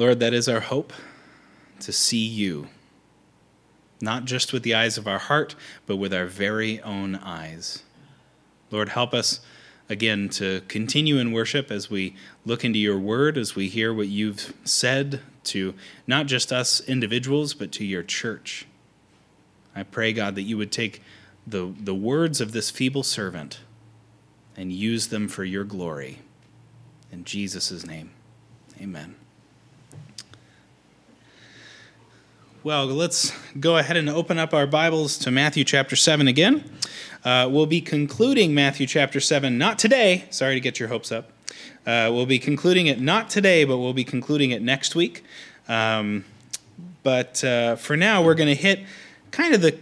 Lord, that is our hope to see you, not just with the eyes of our heart, but with our very own eyes. Lord, help us again to continue in worship as we look into your word, as we hear what you've said to not just us individuals, but to your church. I pray, God, that you would take the, the words of this feeble servant and use them for your glory. In Jesus' name, amen. Well, let's go ahead and open up our Bibles to Matthew chapter 7 again. Uh, we'll be concluding Matthew chapter 7, not today. Sorry to get your hopes up. Uh, we'll be concluding it not today, but we'll be concluding it next week. Um, but uh, for now, we're going to hit kind of the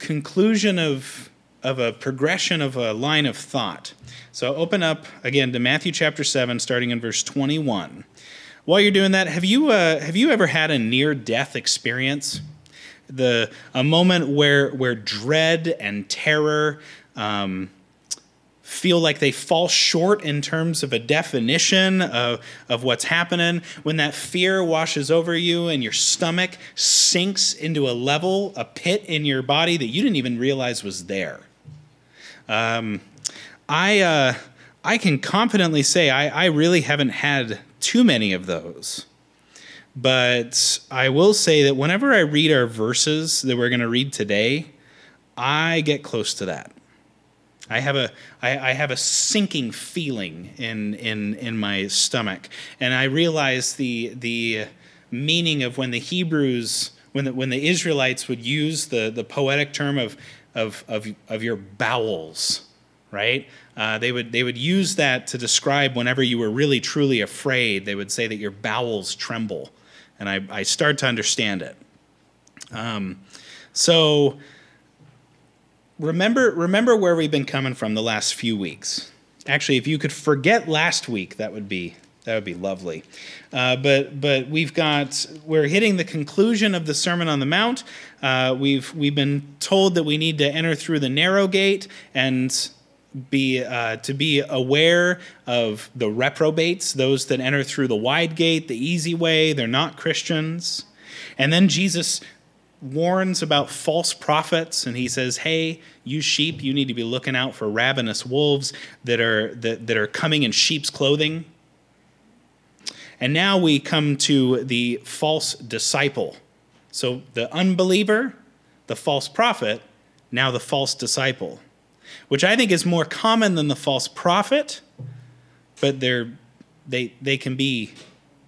conclusion of, of a progression of a line of thought. So open up again to Matthew chapter 7, starting in verse 21. While you're doing that, have you, uh, have you ever had a near death experience? The, a moment where, where dread and terror um, feel like they fall short in terms of a definition of, of what's happening, when that fear washes over you and your stomach sinks into a level, a pit in your body that you didn't even realize was there. Um, I, uh, I can confidently say I, I really haven't had too many of those. But I will say that whenever I read our verses that we're going to read today, I get close to that. I have a I, I have a sinking feeling in in in my stomach, and I realize the the meaning of when the Hebrews when the, when the Israelites would use the the poetic term of of of, of your bowels, right? Uh, they would they would use that to describe whenever you were really truly afraid. They would say that your bowels tremble, and I I start to understand it. Um, so remember remember where we've been coming from the last few weeks. Actually, if you could forget last week, that would be that would be lovely. Uh, but but we've got we're hitting the conclusion of the Sermon on the Mount. Uh, we've we've been told that we need to enter through the narrow gate and be uh, to be aware of the reprobates, those that enter through the wide gate, the easy way. They're not Christians. And then Jesus warns about false prophets and he says hey you sheep you need to be looking out for ravenous wolves that are that, that are coming in sheep's clothing and now we come to the false disciple so the unbeliever the false prophet now the false disciple which i think is more common than the false prophet but they're they they can be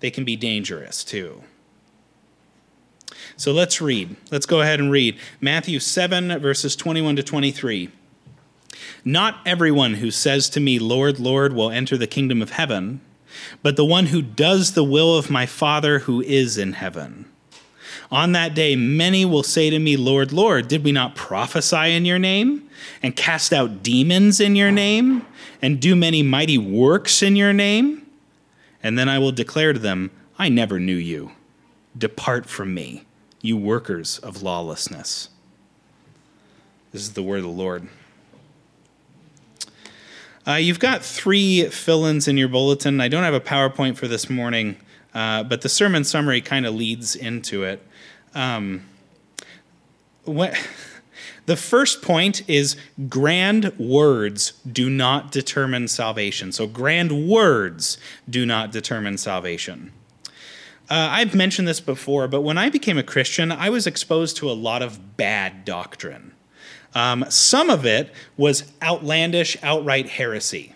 they can be dangerous too so let's read. Let's go ahead and read Matthew 7, verses 21 to 23. Not everyone who says to me, Lord, Lord, will enter the kingdom of heaven, but the one who does the will of my Father who is in heaven. On that day, many will say to me, Lord, Lord, did we not prophesy in your name, and cast out demons in your name, and do many mighty works in your name? And then I will declare to them, I never knew you. Depart from me you workers of lawlessness. This is the word of the Lord. Uh, you've got three fill ins in your bulletin. I don't have a PowerPoint for this morning, uh, but the sermon summary kind of leads into it. Um, what, the first point is grand words do not determine salvation. So, grand words do not determine salvation. Uh, I've mentioned this before, but when I became a Christian, I was exposed to a lot of bad doctrine. Um, some of it was outlandish, outright heresy.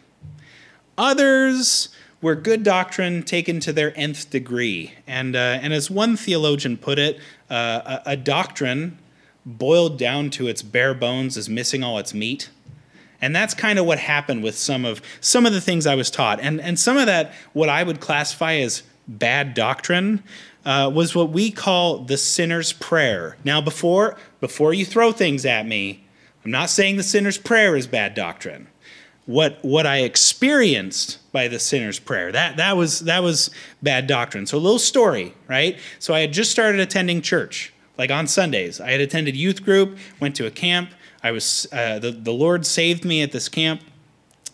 Others were good doctrine taken to their nth degree. And, uh, and as one theologian put it, uh, a, a doctrine boiled down to its bare bones is missing all its meat. And that's kind of what happened with some of some of the things I was taught. And and some of that what I would classify as bad doctrine uh, was what we call the sinner's prayer. Now, before before you throw things at me, I'm not saying the sinner's prayer is bad doctrine. What what I experienced by the sinner's prayer that that was that was bad doctrine. So a little story, right? So I had just started attending church, like on Sundays. I had attended youth group, went to a camp. I was uh, the the Lord saved me at this camp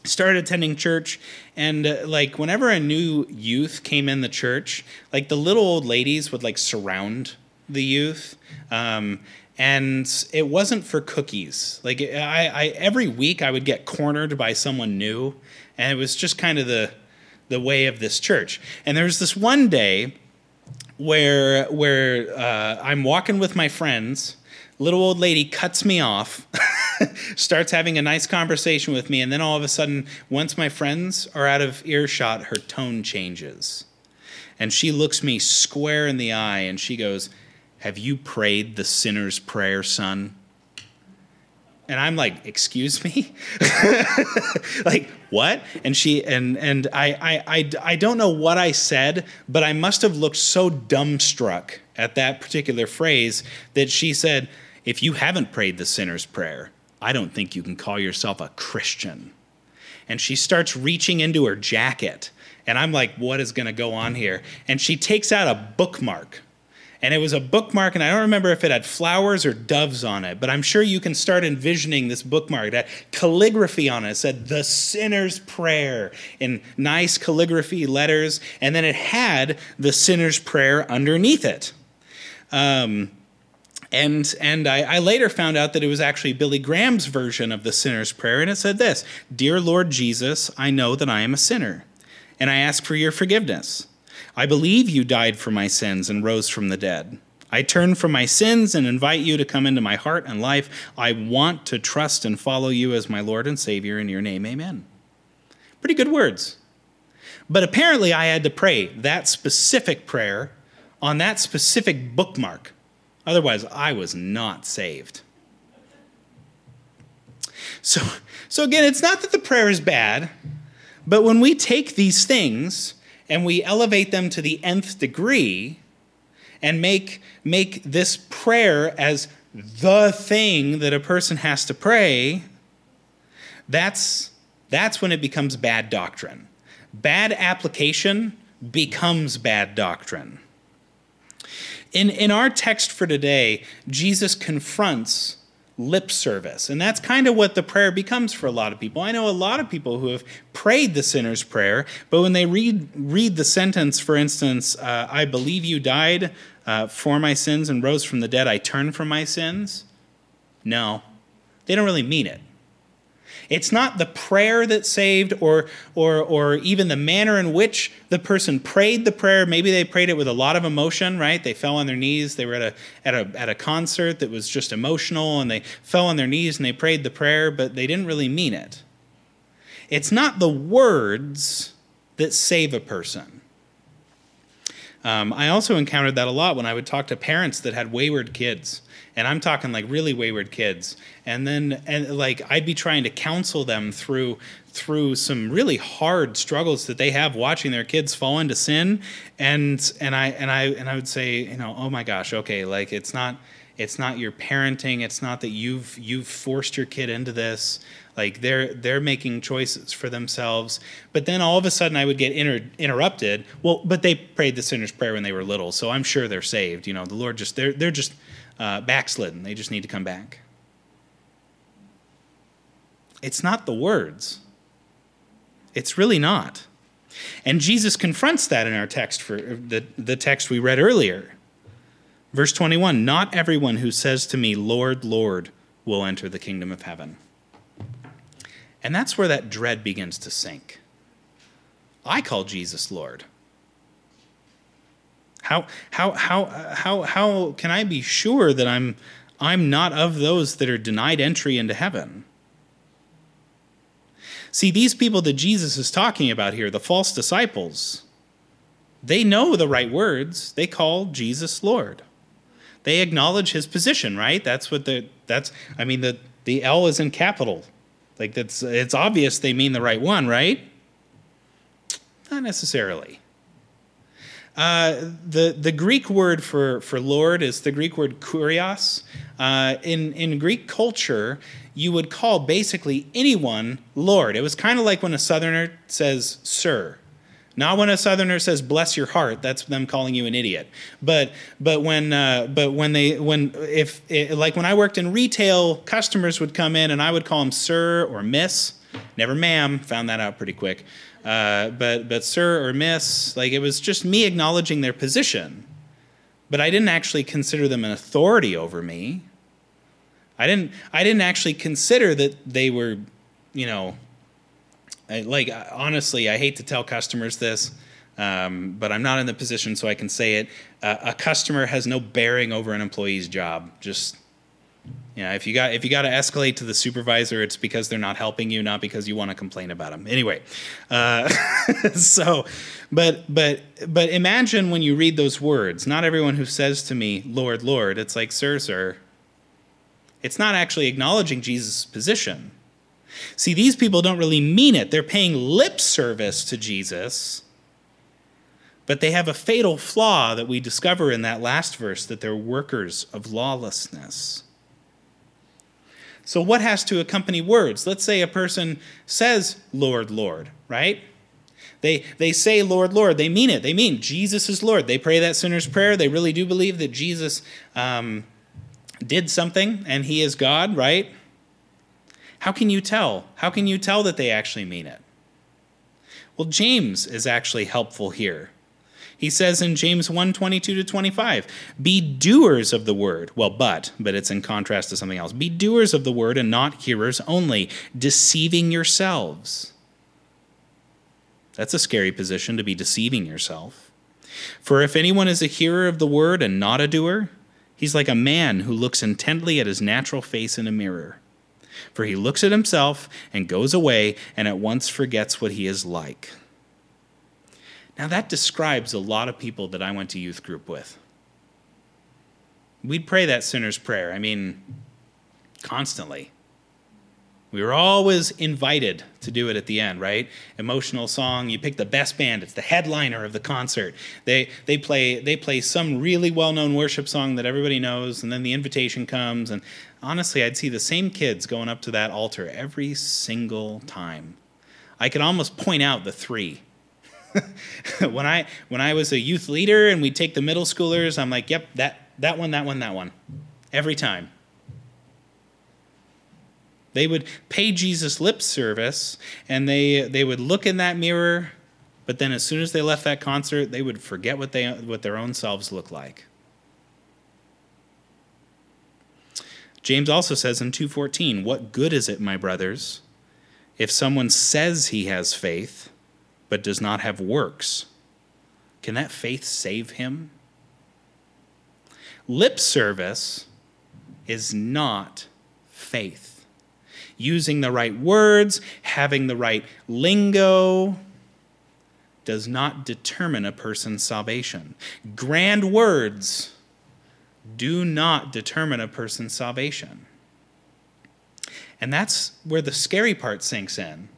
started attending church and uh, like whenever a new youth came in the church like the little old ladies would like surround the youth um, and it wasn't for cookies. Like I, I every week i would get cornered by someone new and it was just kind of the the way of this church. And there was this one day where where uh, i'm walking with my friends. Little old lady cuts me off starts having a nice conversation with me, and then all of a sudden, once my friends are out of earshot, her tone changes. And she looks me square in the eye and she goes, Have you prayed the sinner's prayer, son? And I'm like, excuse me? like, what? And she and and I, I I I don't know what I said, but I must have looked so dumbstruck at that particular phrase that she said, if you haven't prayed the sinner's prayer, I don't think you can call yourself a Christian. And she starts reaching into her jacket. And I'm like, what is going to go on here? And she takes out a bookmark. And it was a bookmark, and I don't remember if it had flowers or doves on it, but I'm sure you can start envisioning this bookmark. That calligraphy on it said, The Sinner's Prayer, in nice calligraphy letters. And then it had the Sinner's Prayer underneath it. Um, and and I, I, later found out that it was actually Billy Graham's version of the sinner's prayer, and it said this Dear Lord Jesus, I know that I am a sinner, and I ask for your forgiveness. I believe you died for my sins and rose from the dead. I turn from my sins and invite you to come into my heart and life. I want to trust and follow you as my Lord and Savior. In your name, amen. Pretty good words. But apparently, I had to pray that specific prayer on that specific bookmark Otherwise, I was not saved. So, so again, it's not that the prayer is bad, but when we take these things and we elevate them to the nth degree and make, make this prayer as the thing that a person has to pray, that's, that's when it becomes bad doctrine. Bad application becomes bad doctrine. In, in our text for today, Jesus confronts lip service. And that's kind of what the prayer becomes for a lot of people. I know a lot of people who have prayed the sinner's prayer, but when they read, read the sentence, for instance, uh, I believe you died uh, for my sins and rose from the dead, I turn from my sins, no, they don't really mean it. It's not the prayer that saved or, or, or even the manner in which the person prayed the prayer. Maybe they prayed it with a lot of emotion, right? They fell on their knees. They were at a, at a, at a concert that was just emotional and they fell on their knees and they prayed the prayer, but they didn't really mean it. It's not the words that save a person. Um, I also encountered that a lot when I would talk to parents that had wayward kids. And I'm talking like really wayward kids. And then and like I'd be trying to counsel them through through some really hard struggles that they have watching their kids fall into sin. And and I and I and I would say, you know, oh my gosh, okay, like it's not it's not your parenting, it's not that you've you've forced your kid into this like they're they're making choices for themselves but then all of a sudden i would get inter- interrupted well but they prayed the sinner's prayer when they were little so i'm sure they're saved you know the lord just they're they're just uh, backslidden. They just need to come back. It's not the words. It's really not. And Jesus confronts that in our text for the, the text we read earlier. Verse 21 Not everyone who says to me, Lord, Lord, will enter the kingdom of heaven. And that's where that dread begins to sink. I call Jesus Lord. How how how how how can I be sure that I'm I'm not of those that are denied entry into heaven? See, these people that Jesus is talking about here, the false disciples, they know the right words. They call Jesus Lord. They acknowledge his position, right? That's what the that's I mean the the L is in capital. Like that's it's obvious they mean the right one, right? Not necessarily. Uh, the, the Greek word for, for Lord is the Greek word kurios. Uh, in, in Greek culture, you would call basically anyone Lord. It was kind of like when a Southerner says, Sir. Not when a Southerner says "bless your heart," that's them calling you an idiot. But but when uh, but when they when if it, like when I worked in retail, customers would come in and I would call them "sir" or "miss." Never ma'am, found that out pretty quick. Uh, but, but sir or miss, like it was just me acknowledging their position. But I didn't actually consider them an authority over me. I didn't, I didn't actually consider that they were, you know, I, like honestly, I hate to tell customers this, um, but I'm not in the position so I can say it. Uh, a customer has no bearing over an employee's job. Just you know, if you got if you got to escalate to the supervisor, it's because they're not helping you, not because you want to complain about them. Anyway, uh, so, but but but imagine when you read those words. Not everyone who says to me, "Lord, Lord," it's like, "Sir, sir." It's not actually acknowledging Jesus' position. See, these people don't really mean it. They're paying lip service to Jesus, but they have a fatal flaw that we discover in that last verse that they're workers of lawlessness. So, what has to accompany words? Let's say a person says, Lord, Lord, right? They, they say, Lord, Lord. They mean it. They mean Jesus is Lord. They pray that sinner's prayer. They really do believe that Jesus um, did something and he is God, right? How can you tell? How can you tell that they actually mean it? Well, James is actually helpful here. He says in James 1 22 to 25, be doers of the word. Well, but, but it's in contrast to something else. Be doers of the word and not hearers only, deceiving yourselves. That's a scary position to be deceiving yourself. For if anyone is a hearer of the word and not a doer, he's like a man who looks intently at his natural face in a mirror. For he looks at himself and goes away and at once forgets what he is like. Now, that describes a lot of people that I went to youth group with. We'd pray that sinner's prayer, I mean, constantly. We were always invited to do it at the end, right? Emotional song. You pick the best band. It's the headliner of the concert. They they play they play some really well-known worship song that everybody knows, and then the invitation comes. And honestly, I'd see the same kids going up to that altar every single time. I could almost point out the three when I when I was a youth leader and we'd take the middle schoolers, I'm like, yep, that that one, that one, that one, every time. They would pay Jesus lip service, and they they would look in that mirror, but then as soon as they left that concert, they would forget what they what their own selves look like. James also says in 2:14, "What good is it, my brothers, if someone says he has faith?" but does not have works, can that faith save him? Lip service is not faith. Using the right words, having the right lingo, does not determine a person's salvation. Grand words do not determine a person's salvation. And that's where the scary part sinks in.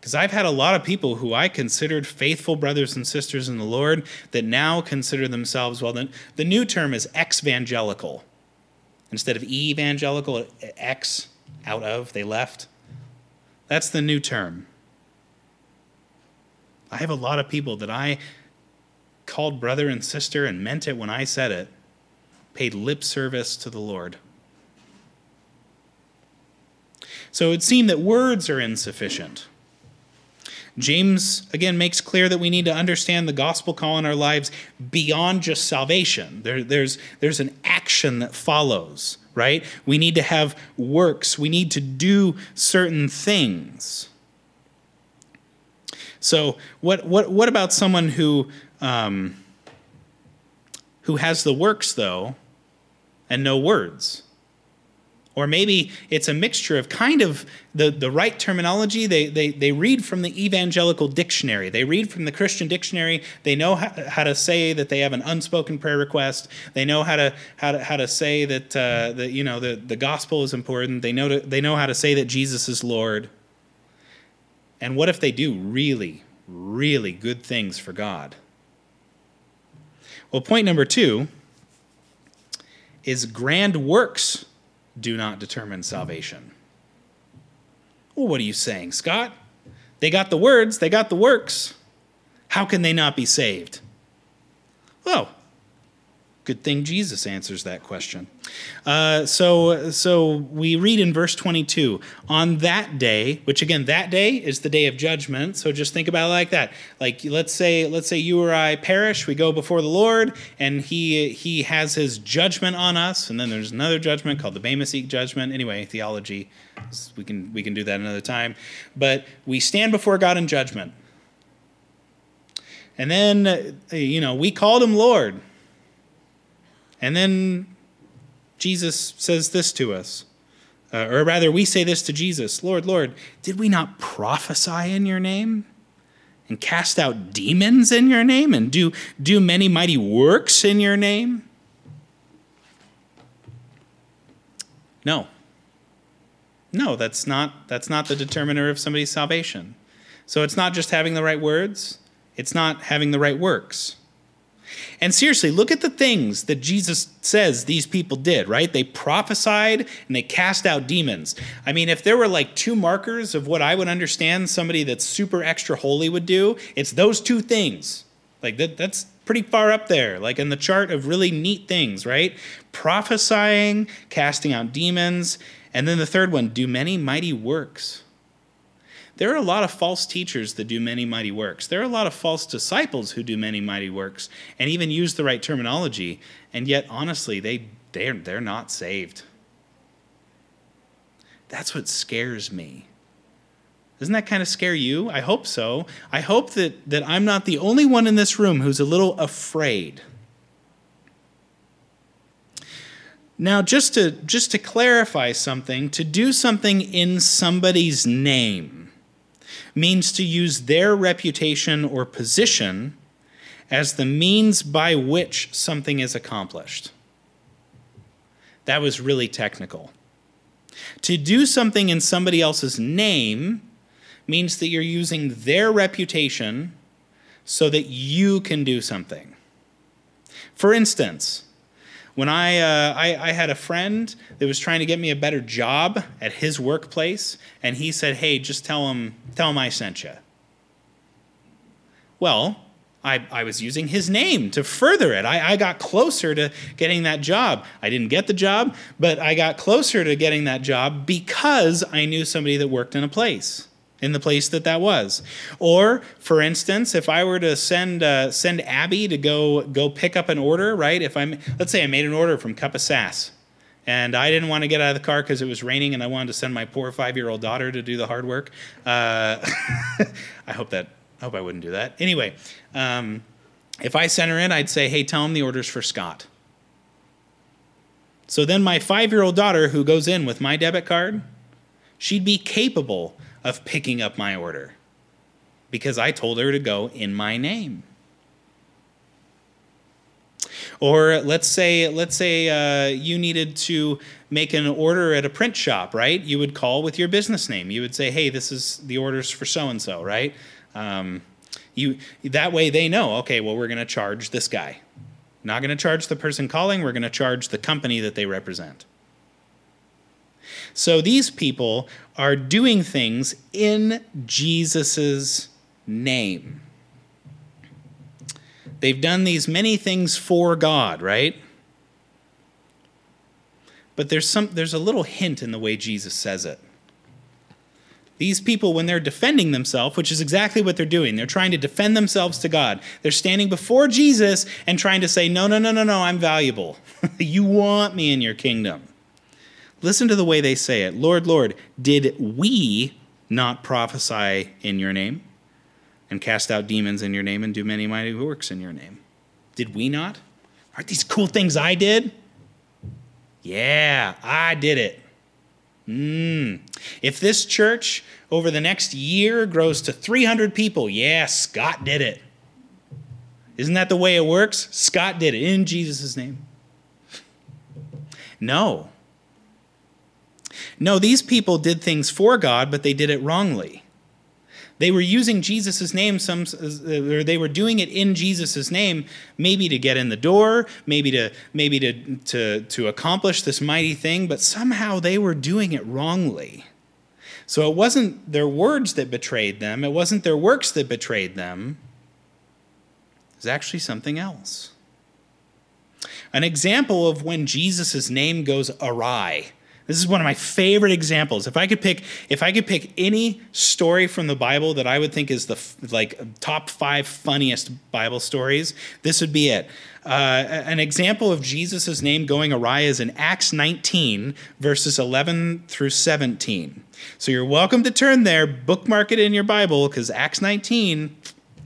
Because I've had a lot of people who I considered faithful brothers and sisters in the Lord that now consider themselves, well, the, the new term is ex-evangelical. Instead of evangelical, ex, out of, they left. That's the new term. I have a lot of people that I called brother and sister and meant it when I said it, paid lip service to the Lord. So it seemed that words are insufficient. James, again, makes clear that we need to understand the gospel call in our lives beyond just salvation. There, there's, there's an action that follows, right? We need to have works, we need to do certain things. So, what, what, what about someone who, um, who has the works, though, and no words? Or maybe it's a mixture of kind of the, the right terminology. They, they, they read from the evangelical dictionary, they read from the Christian dictionary. They know how, how to say that they have an unspoken prayer request. They know how to, how to, how to say that, uh, that you know, the, the gospel is important. They know, to, they know how to say that Jesus is Lord. And what if they do really, really good things for God? Well, point number two is grand works do not determine salvation. Well, what are you saying, Scott? They got the words, they got the works. How can they not be saved? Well, Good thing Jesus answers that question. Uh, so, so we read in verse 22 on that day, which again, that day is the day of judgment. So just think about it like that. Like let's say, let's say you or I perish, we go before the Lord, and He He has His judgment on us, and then there's another judgment called the Bema Seat judgment. Anyway, theology, we can we can do that another time. But we stand before God in judgment, and then you know we called Him Lord. And then Jesus says this to us. Uh, or rather, we say this to Jesus Lord, Lord, did we not prophesy in your name? And cast out demons in your name? And do, do many mighty works in your name? No. No, that's not, that's not the determiner of somebody's salvation. So it's not just having the right words, it's not having the right works. And seriously, look at the things that Jesus says these people did, right? They prophesied and they cast out demons. I mean, if there were like two markers of what I would understand somebody that's super extra holy would do, it's those two things. Like that, that's pretty far up there, like in the chart of really neat things, right? Prophesying, casting out demons, and then the third one, do many mighty works. There are a lot of false teachers that do many mighty works. There are a lot of false disciples who do many mighty works and even use the right terminology, and yet honestly, they they're, they're not saved. That's what scares me. Doesn't that kind of scare you? I hope so. I hope that, that I'm not the only one in this room who's a little afraid. Now, just to, just to clarify something, to do something in somebody's name means to use their reputation or position as the means by which something is accomplished. That was really technical. To do something in somebody else's name means that you're using their reputation so that you can do something. For instance, when I, uh, I, I had a friend that was trying to get me a better job at his workplace, and he said, "Hey, just tell him tell him I sent you." Well, I, I was using his name to further it. I, I got closer to getting that job. I didn't get the job, but I got closer to getting that job because I knew somebody that worked in a place in the place that that was. Or, for instance, if I were to send uh, send Abby to go go pick up an order, right? If I'm let's say I made an order from Cup of Sass, and I didn't want to get out of the car because it was raining, and I wanted to send my poor five year old daughter to do the hard work. Uh, I hope that I hope I wouldn't do that. Anyway, um, if I sent her in, I'd say, "Hey, tell him the order's for Scott." So then my five year old daughter, who goes in with my debit card, she'd be capable of picking up my order because I told her to go in my name. Or let's say let's say uh, you needed to make an order at a print shop, right? You would call with your business name. You would say, "Hey, this is the orders for so and so," right? Um, you that way they know. Okay, well we're going to charge this guy. Not going to charge the person calling. We're going to charge the company that they represent. So these people are doing things in Jesus' name. They've done these many things for God, right? But there's some there's a little hint in the way Jesus says it. These people, when they're defending themselves, which is exactly what they're doing, they're trying to defend themselves to God. They're standing before Jesus and trying to say, No, no, no, no, no, I'm valuable. you want me in your kingdom. Listen to the way they say it Lord, Lord, did we not prophesy in your name and cast out demons in your name and do many mighty works in your name? Did we not? Aren't these cool things I did? Yeah, I did it. Mm. If this church over the next year grows to 300 people, yeah, Scott did it. Isn't that the way it works? Scott did it in Jesus' name. No. No, these people did things for God, but they did it wrongly. They were using Jesus' name, some, or they were doing it in Jesus' name, maybe to get in the door, maybe to maybe to, to, to accomplish this mighty thing, but somehow they were doing it wrongly. So it wasn't their words that betrayed them, it wasn't their works that betrayed them. It was actually something else. An example of when Jesus' name goes awry. This is one of my favorite examples. If I could pick, if I could pick any story from the Bible that I would think is the like top five funniest Bible stories, this would be it. Uh, an example of Jesus' name going awry is in Acts 19, verses 11 through 17. So you're welcome to turn there, bookmark it in your Bible, because Acts 19,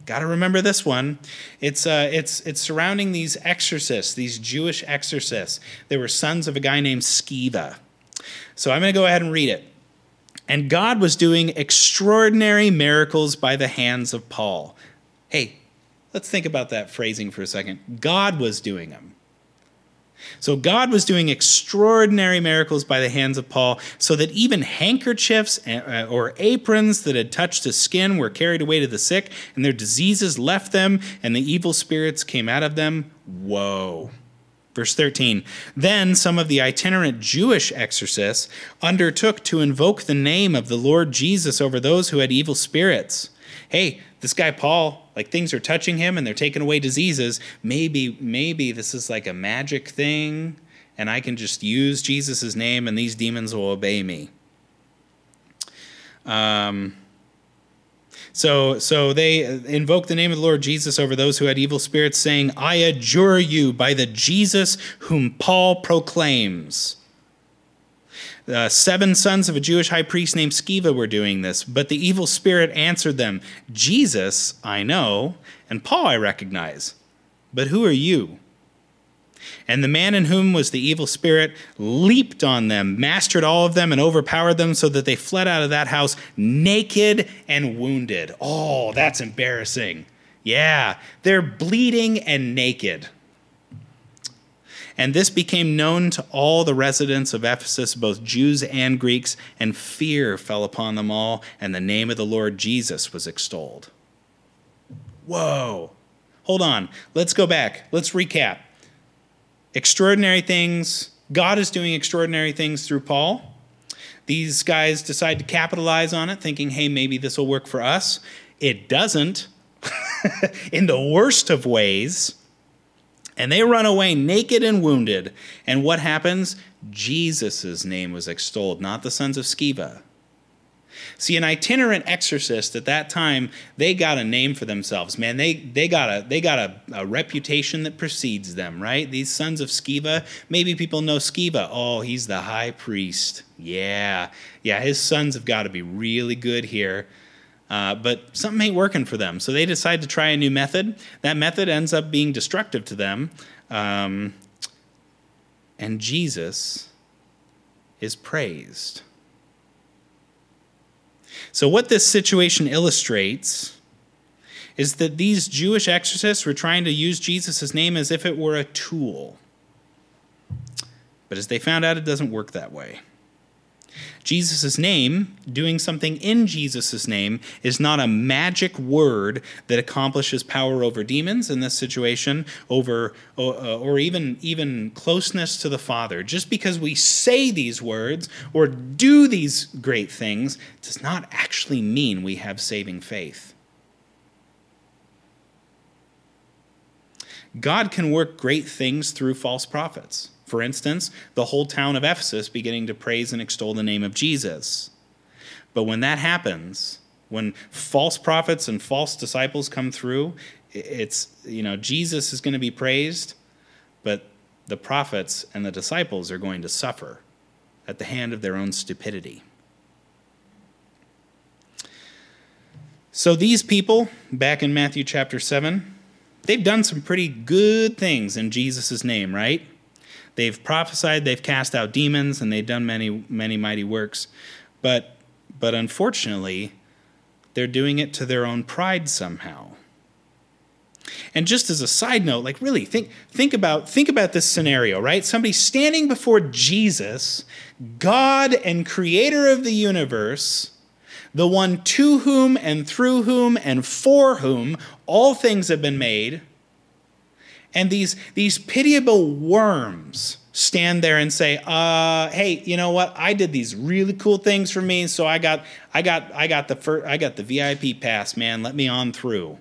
got to remember this one. It's uh, it's it's surrounding these exorcists, these Jewish exorcists. They were sons of a guy named Sceva. So I'm going to go ahead and read it. And God was doing extraordinary miracles by the hands of Paul. Hey, let's think about that phrasing for a second. God was doing them. So God was doing extraordinary miracles by the hands of Paul, so that even handkerchiefs uh, or aprons that had touched his skin were carried away to the sick, and their diseases left them, and the evil spirits came out of them. Whoa. Verse 13 Then some of the itinerant Jewish exorcists undertook to invoke the name of the Lord Jesus over those who had evil spirits. Hey, this guy Paul, like things are touching him and they're taking away diseases. Maybe, maybe this is like a magic thing and I can just use Jesus' name and these demons will obey me. Um, so, so they invoked the name of the Lord Jesus over those who had evil spirits, saying, I adjure you by the Jesus whom Paul proclaims. Uh, seven sons of a Jewish high priest named Sceva were doing this, but the evil spirit answered them, Jesus I know, and Paul I recognize. But who are you? And the man in whom was the evil spirit leaped on them, mastered all of them, and overpowered them so that they fled out of that house naked and wounded. Oh, that's embarrassing. Yeah, they're bleeding and naked. And this became known to all the residents of Ephesus, both Jews and Greeks, and fear fell upon them all, and the name of the Lord Jesus was extolled. Whoa. Hold on. Let's go back. Let's recap extraordinary things. God is doing extraordinary things through Paul. These guys decide to capitalize on it, thinking, hey, maybe this will work for us. It doesn't, in the worst of ways. And they run away naked and wounded. And what happens? Jesus' name was extolled, not the sons of Sceva. See, an itinerant exorcist at that time, they got a name for themselves, man. They they got a they got a, a reputation that precedes them, right? These sons of Sceva, maybe people know Sceva. Oh, he's the high priest. Yeah, yeah, his sons have got to be really good here. Uh, but something ain't working for them. So they decide to try a new method. That method ends up being destructive to them. Um, and Jesus is praised. So, what this situation illustrates is that these Jewish exorcists were trying to use Jesus' name as if it were a tool. But as they found out, it doesn't work that way. Jesus' name, doing something in Jesus' name, is not a magic word that accomplishes power over demons in this situation, over or, uh, or even, even closeness to the Father. Just because we say these words or do these great things does not actually mean we have saving faith. God can work great things through false prophets. For instance, the whole town of Ephesus beginning to praise and extol the name of Jesus. But when that happens, when false prophets and false disciples come through, it's, you know, Jesus is going to be praised, but the prophets and the disciples are going to suffer at the hand of their own stupidity. So these people, back in Matthew chapter 7, they've done some pretty good things in Jesus' name, right? They've prophesied, they've cast out demons, and they've done many, many mighty works. But, but unfortunately, they're doing it to their own pride somehow. And just as a side note, like really think think about think about this scenario, right? Somebody standing before Jesus, God and creator of the universe, the one to whom and through whom and for whom all things have been made, and these, these pitiable worms stand there and say, uh, hey, you know what? I did these really cool things for me, so I got I got I got the first, I got the VIP pass, man. Let me on through.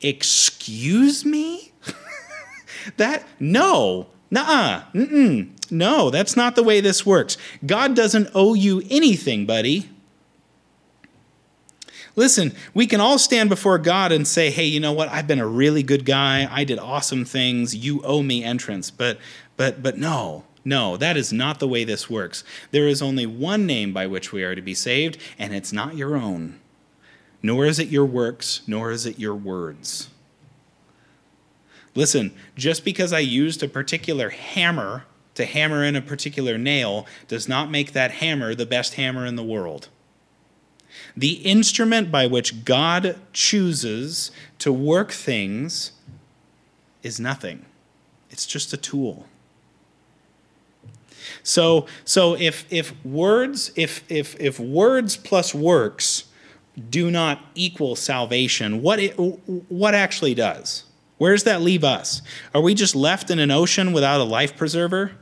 Excuse me? that no, nah, mm no, that's not the way this works. God doesn't owe you anything, buddy. Listen, we can all stand before God and say, "Hey, you know what? I've been a really good guy. I did awesome things. You owe me entrance." But but but no. No, that is not the way this works. There is only one name by which we are to be saved, and it's not your own. Nor is it your works, nor is it your words. Listen, just because I used a particular hammer to hammer in a particular nail does not make that hammer the best hammer in the world. The instrument by which God chooses to work things is nothing, it's just a tool. So, so if, if words if, if, if words plus works do not equal salvation, what, it, what actually does? Where does that leave us? Are we just left in an ocean without a life preserver?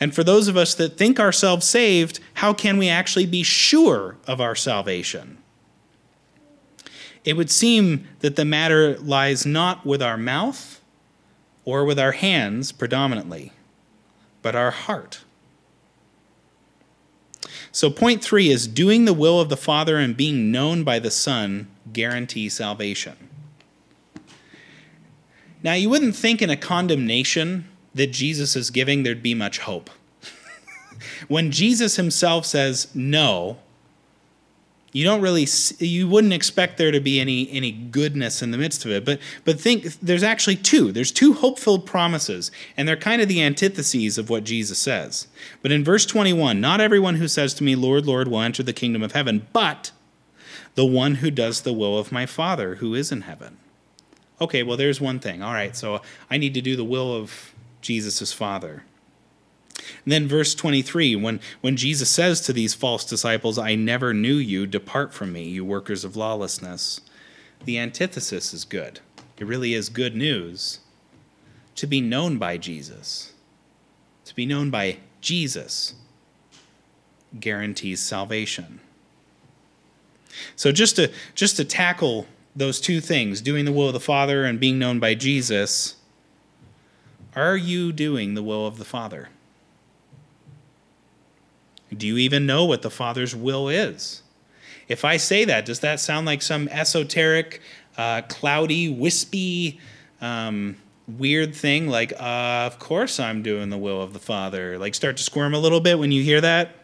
And for those of us that think ourselves saved, how can we actually be sure of our salvation? It would seem that the matter lies not with our mouth or with our hands predominantly, but our heart. So, point three is doing the will of the Father and being known by the Son guarantee salvation. Now, you wouldn't think in a condemnation that Jesus is giving, there'd be much hope. when Jesus himself says no, you don't really you wouldn't expect there to be any any goodness in the midst of it. But but think there's actually two. There's two hope-filled promises and they're kind of the antitheses of what jesus says. But in verse 21 not everyone who says to me lord lord will enter the kingdom of heaven but the one who does the will of my father who is in heaven. Okay well there's one thing. All right so i need to do the will of jesus' father. And then verse 23 when when Jesus says to these false disciples I never knew you depart from me you workers of lawlessness the antithesis is good. It really is good news to be known by Jesus. To be known by Jesus guarantees salvation. So just to just to tackle those two things doing the will of the father and being known by Jesus are you doing the will of the father do you even know what the Father's will is? If I say that, does that sound like some esoteric, uh, cloudy, wispy, um, weird thing? Like, uh, of course I'm doing the will of the Father. Like, start to squirm a little bit when you hear that?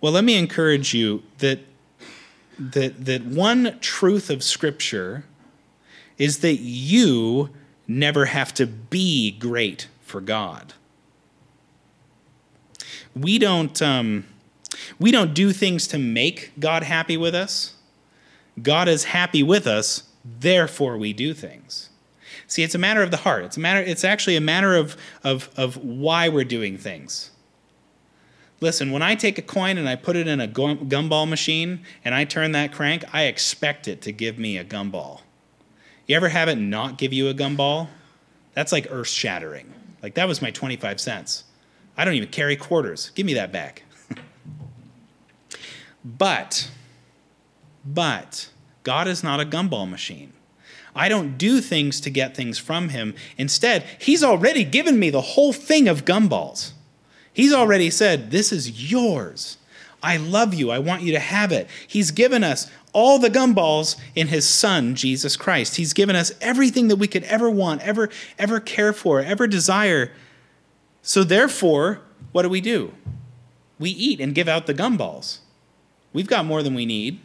Well, let me encourage you that, that, that one truth of Scripture is that you never have to be great for God we don't um, we don't do things to make God happy with us. God is happy with us, therefore we do things. See, it's a matter of the heart. It's a matter. It's actually a matter of of of why we're doing things. Listen, when I take a coin and I put it in a gumball machine and I turn that crank, I expect it to give me a gumball. You ever have it not give you a gumball? That's like earth shattering. Like that was my 25 cents. I don't even carry quarters. Give me that back. but, but, God is not a gumball machine. I don't do things to get things from Him. Instead, He's already given me the whole thing of gumballs. He's already said, This is yours. I love you. I want you to have it. He's given us all the gumballs in his son Jesus Christ. He's given us everything that we could ever want, ever ever care for, ever desire so therefore, what do we do? We eat and give out the gumballs. We've got more than we need.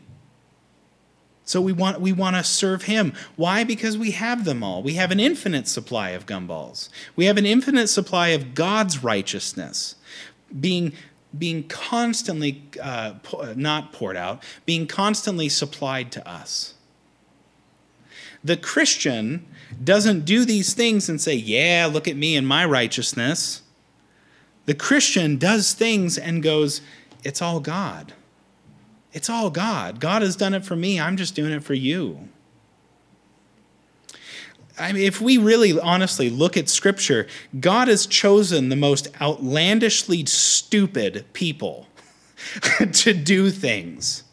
So we want we want to serve him. Why? Because we have them all. We have an infinite supply of gumballs. We have an infinite supply of God's righteousness being being constantly uh, not poured out, being constantly supplied to us. The Christian doesn't do these things and say, "Yeah, look at me and my righteousness." The Christian does things and goes, It's all God. It's all God. God has done it for me. I'm just doing it for you. I mean, if we really honestly look at Scripture, God has chosen the most outlandishly stupid people to do things.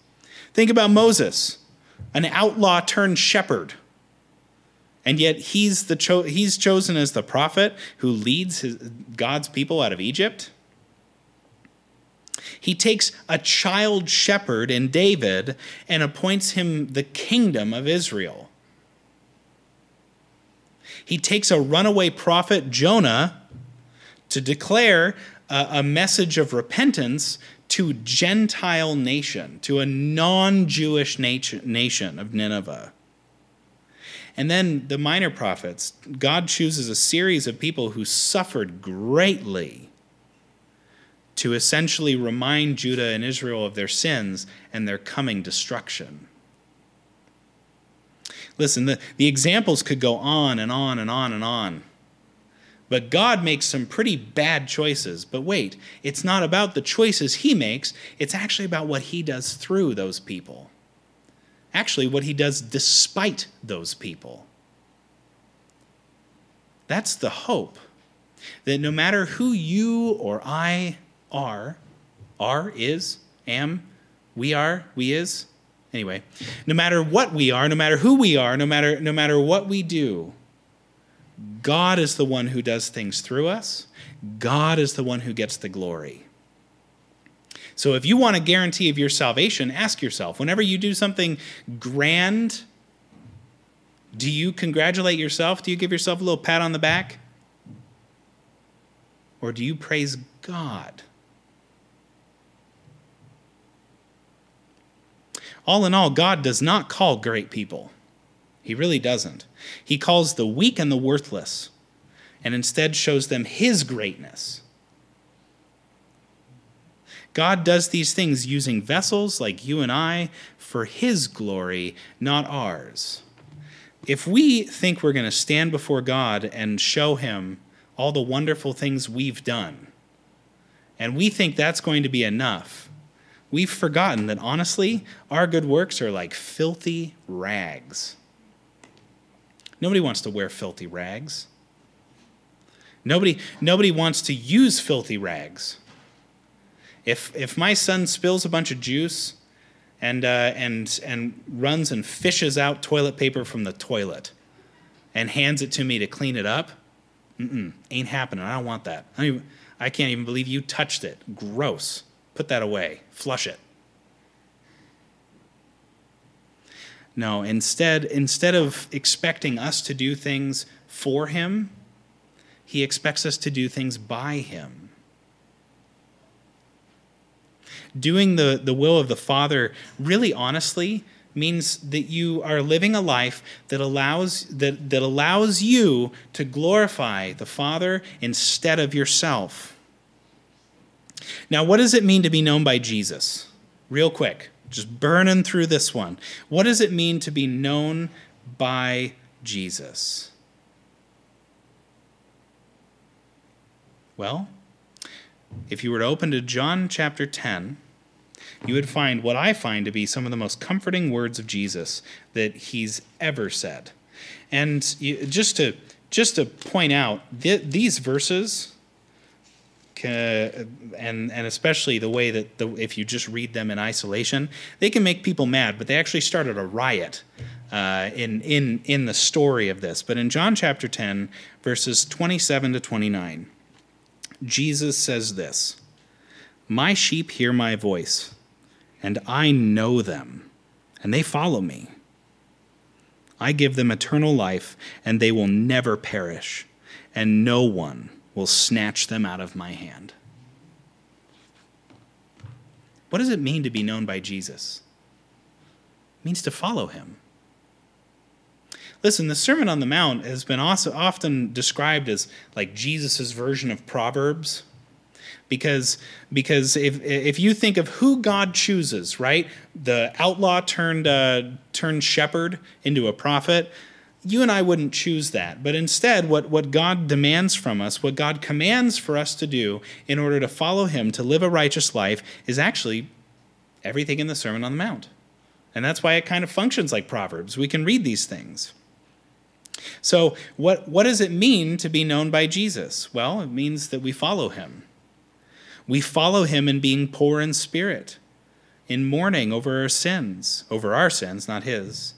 Think about Moses, an outlaw turned shepherd, And yet he's, the cho- he's chosen as the prophet who leads his, God's people out of Egypt. He takes a child shepherd in David and appoints him the kingdom of Israel. He takes a runaway prophet, Jonah, to declare a, a message of repentance to Gentile nation, to a non-Jewish nation of Nineveh. And then the minor prophets, God chooses a series of people who suffered greatly to essentially remind Judah and Israel of their sins and their coming destruction. Listen, the, the examples could go on and on and on and on. But God makes some pretty bad choices. But wait, it's not about the choices he makes, it's actually about what he does through those people. Actually, what he does despite those people. That's the hope. That no matter who you or I are, are, is, am, we are, we is, anyway, no matter what we are, no matter who we are, no matter, no matter what we do, God is the one who does things through us. God is the one who gets the glory. So if you want a guarantee of your salvation, ask yourself whenever you do something grand, do you congratulate yourself? Do you give yourself a little pat on the back? Or do you praise God? All in all, God does not call great people. He really doesn't. He calls the weak and the worthless, and instead shows them His greatness. God does these things using vessels like you and I for His glory, not ours. If we think we're going to stand before God and show Him all the wonderful things we've done, and we think that's going to be enough, we've forgotten that honestly, our good works are like filthy rags. Nobody wants to wear filthy rags. Nobody, nobody wants to use filthy rags. If, if my son spills a bunch of juice and, uh, and, and runs and fishes out toilet paper from the toilet and hands it to me to clean it up, ain't happening. I don't want that. I, even, I can't even believe you touched it. Gross. Put that away. Flush it. No, instead, instead of expecting us to do things for him, he expects us to do things by him. Doing the, the will of the Father, really honestly, means that you are living a life that allows, that, that allows you to glorify the Father instead of yourself. Now, what does it mean to be known by Jesus? Real quick. Just burning through this one. What does it mean to be known by Jesus? Well, if you were to open to John chapter 10, you would find what I find to be some of the most comforting words of Jesus that he's ever said. And just to just to point out, th- these verses and and especially the way that the, if you just read them in isolation, they can make people mad. But they actually started a riot uh, in in in the story of this. But in John chapter ten, verses twenty seven to twenty nine, Jesus says this: "My sheep hear my voice, and I know them, and they follow me. I give them eternal life, and they will never perish, and no one." Will snatch them out of my hand. What does it mean to be known by Jesus? It means to follow him. Listen, the Sermon on the Mount has been also often described as like Jesus' version of Proverbs. Because, because if, if you think of who God chooses, right? The outlaw turned, uh, turned shepherd into a prophet, you and I wouldn't choose that. But instead, what, what God demands from us, what God commands for us to do in order to follow Him, to live a righteous life, is actually everything in the Sermon on the Mount. And that's why it kind of functions like Proverbs. We can read these things. So, what, what does it mean to be known by Jesus? Well, it means that we follow Him. We follow Him in being poor in spirit, in mourning over our sins, over our sins, not His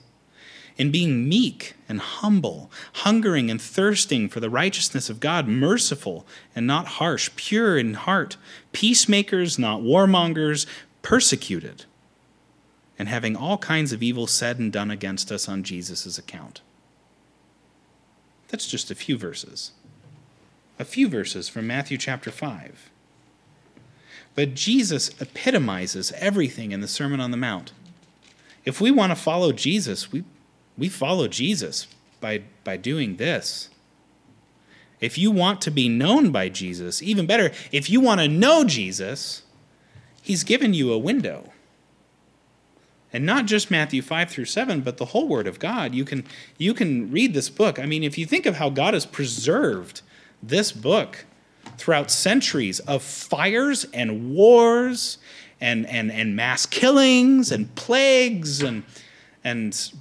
in being meek and humble, hungering and thirsting for the righteousness of God, merciful and not harsh, pure in heart, peacemakers, not warmongers, persecuted, and having all kinds of evil said and done against us on Jesus' account. That's just a few verses. A few verses from Matthew chapter 5. But Jesus epitomizes everything in the Sermon on the Mount. If we want to follow Jesus, we, we follow Jesus by, by doing this. If you want to be known by Jesus, even better, if you want to know Jesus, he's given you a window. And not just Matthew 5 through 7, but the whole Word of God. You can, you can read this book. I mean, if you think of how God has preserved this book throughout centuries of fires and wars and, and, and mass killings and plagues and, and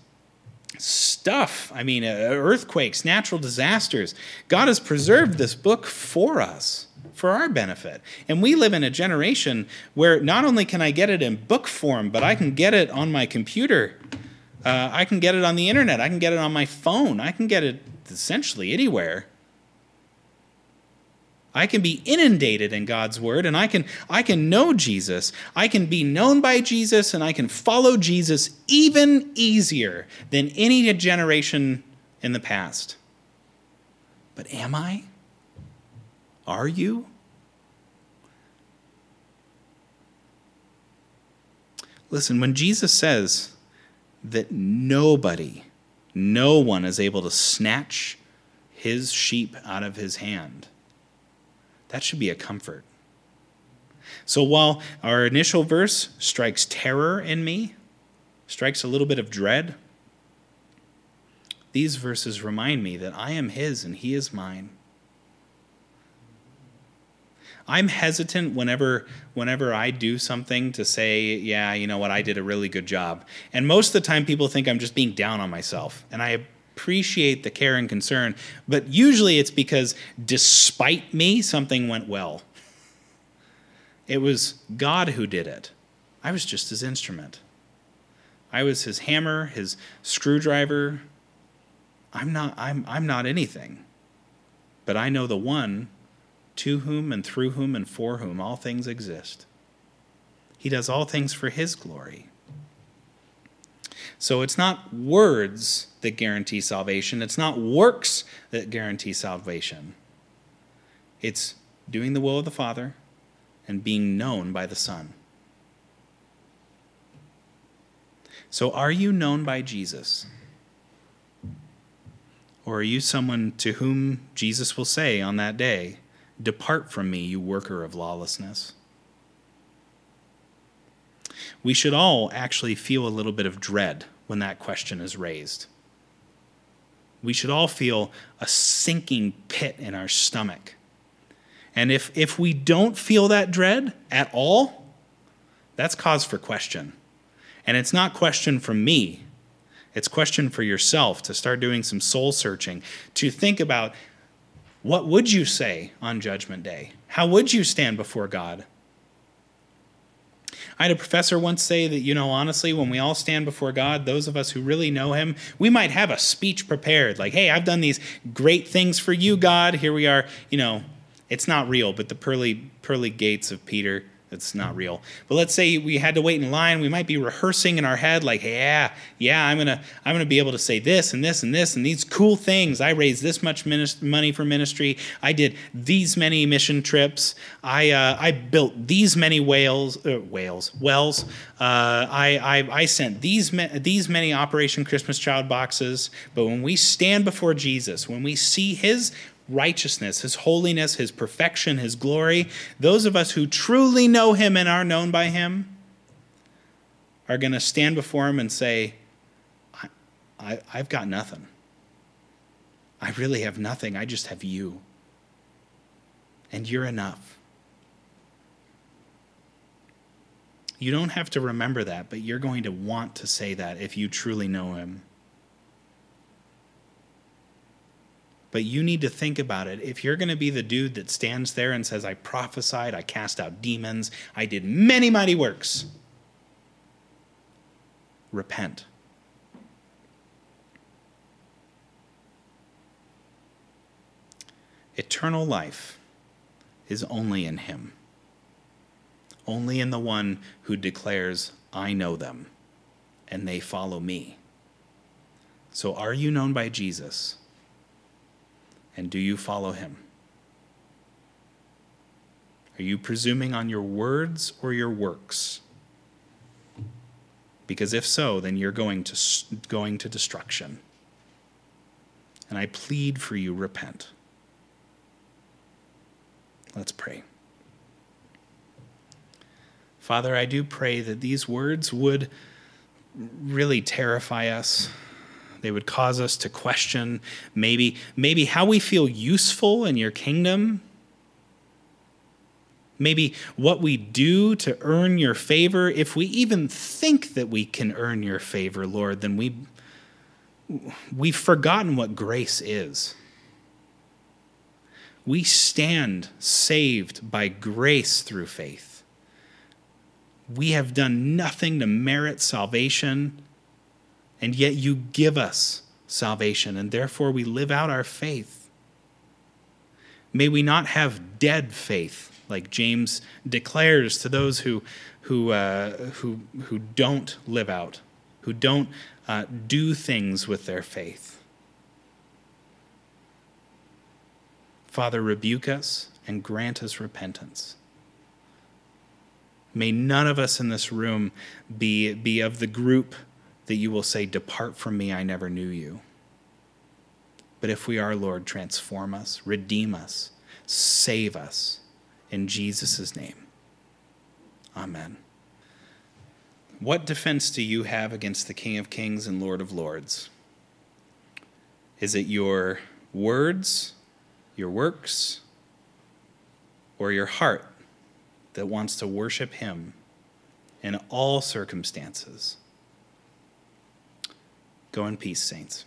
stuff. I mean, uh, earthquakes, natural disasters. God has preserved this book for us, for our benefit. And we live in a generation where not only can I get it in book form, but I can get it on my computer. Uh, I can get it on the internet. I can get it on my phone. I can get it essentially anywhere. I can be inundated in God's word and I can I can know Jesus. I can be known by Jesus and I can follow Jesus even easier than any generation in the past. But am I? Are you? Listen, when Jesus says that nobody, no one is able to snatch his sheep out of his hand, that should be a comfort. So while our initial verse strikes terror in me, strikes a little bit of dread, these verses remind me that I am His and He is mine. I'm hesitant whenever whenever I do something to say, yeah, you know what, I did a really good job. And most of the time people think I'm just being down on myself. And I appreciate the care and concern, but usually it's because despite me, something went well. It was God who did it. I was just his instrument. I was his hammer, his screwdriver. I'm not I'm I'm not anything. But I know the one to whom and through whom and for whom all things exist. He does all things for his glory. So it's not words that guarantee salvation, it's not works that guarantee salvation. It's doing the will of the Father and being known by the Son. So, are you known by Jesus? Or are you someone to whom Jesus will say on that day, Depart from me, you worker of lawlessness? we should all actually feel a little bit of dread when that question is raised. We should all feel a sinking pit in our stomach. And if, if we don't feel that dread at all, that's cause for question. And it's not question from me, it's question for yourself to start doing some soul searching, to think about what would you say on Judgment Day? How would you stand before God? I had a professor once say that, you know, honestly, when we all stand before God, those of us who really know Him, we might have a speech prepared like, hey, I've done these great things for you, God. Here we are. You know, it's not real, but the pearly, pearly gates of Peter it's not real. But let's say we had to wait in line. We might be rehearsing in our head, like, yeah, yeah, I'm gonna, I'm gonna be able to say this and this and this and these cool things. I raised this much money for ministry. I did these many mission trips. I, uh, I built these many whales, uh, whales, wells. Uh, I, I, I sent these, these many Operation Christmas Child boxes. But when we stand before Jesus, when we see His righteousness, his holiness, his perfection, his glory, those of us who truly know him and are known by him are going to stand before him and say, I, I, I've got nothing. I really have nothing. I just have you. And you're enough. You don't have to remember that, but you're going to want to say that if you truly know him. But you need to think about it. If you're going to be the dude that stands there and says, I prophesied, I cast out demons, I did many mighty works, repent. Eternal life is only in Him, only in the one who declares, I know them, and they follow me. So, are you known by Jesus? And do you follow him? Are you presuming on your words or your works? Because if so, then you're going to, going to destruction. And I plead for you, repent. Let's pray. Father, I do pray that these words would really terrify us they would cause us to question maybe, maybe how we feel useful in your kingdom. Maybe what we do to earn your favor. If we even think that we can earn your favor, Lord, then we, we've forgotten what grace is. We stand saved by grace through faith. We have done nothing to merit salvation and yet you give us salvation, and therefore we live out our faith. May we not have dead faith, like James declares to those who, who, uh, who, who don't live out, who don't uh, do things with their faith. Father, rebuke us and grant us repentance. May none of us in this room be, be of the group that you will say, Depart from me, I never knew you. But if we are, Lord, transform us, redeem us, save us. In Jesus' name. Amen. What defense do you have against the King of Kings and Lord of Lords? Is it your words, your works, or your heart that wants to worship Him in all circumstances? Go in peace, saints.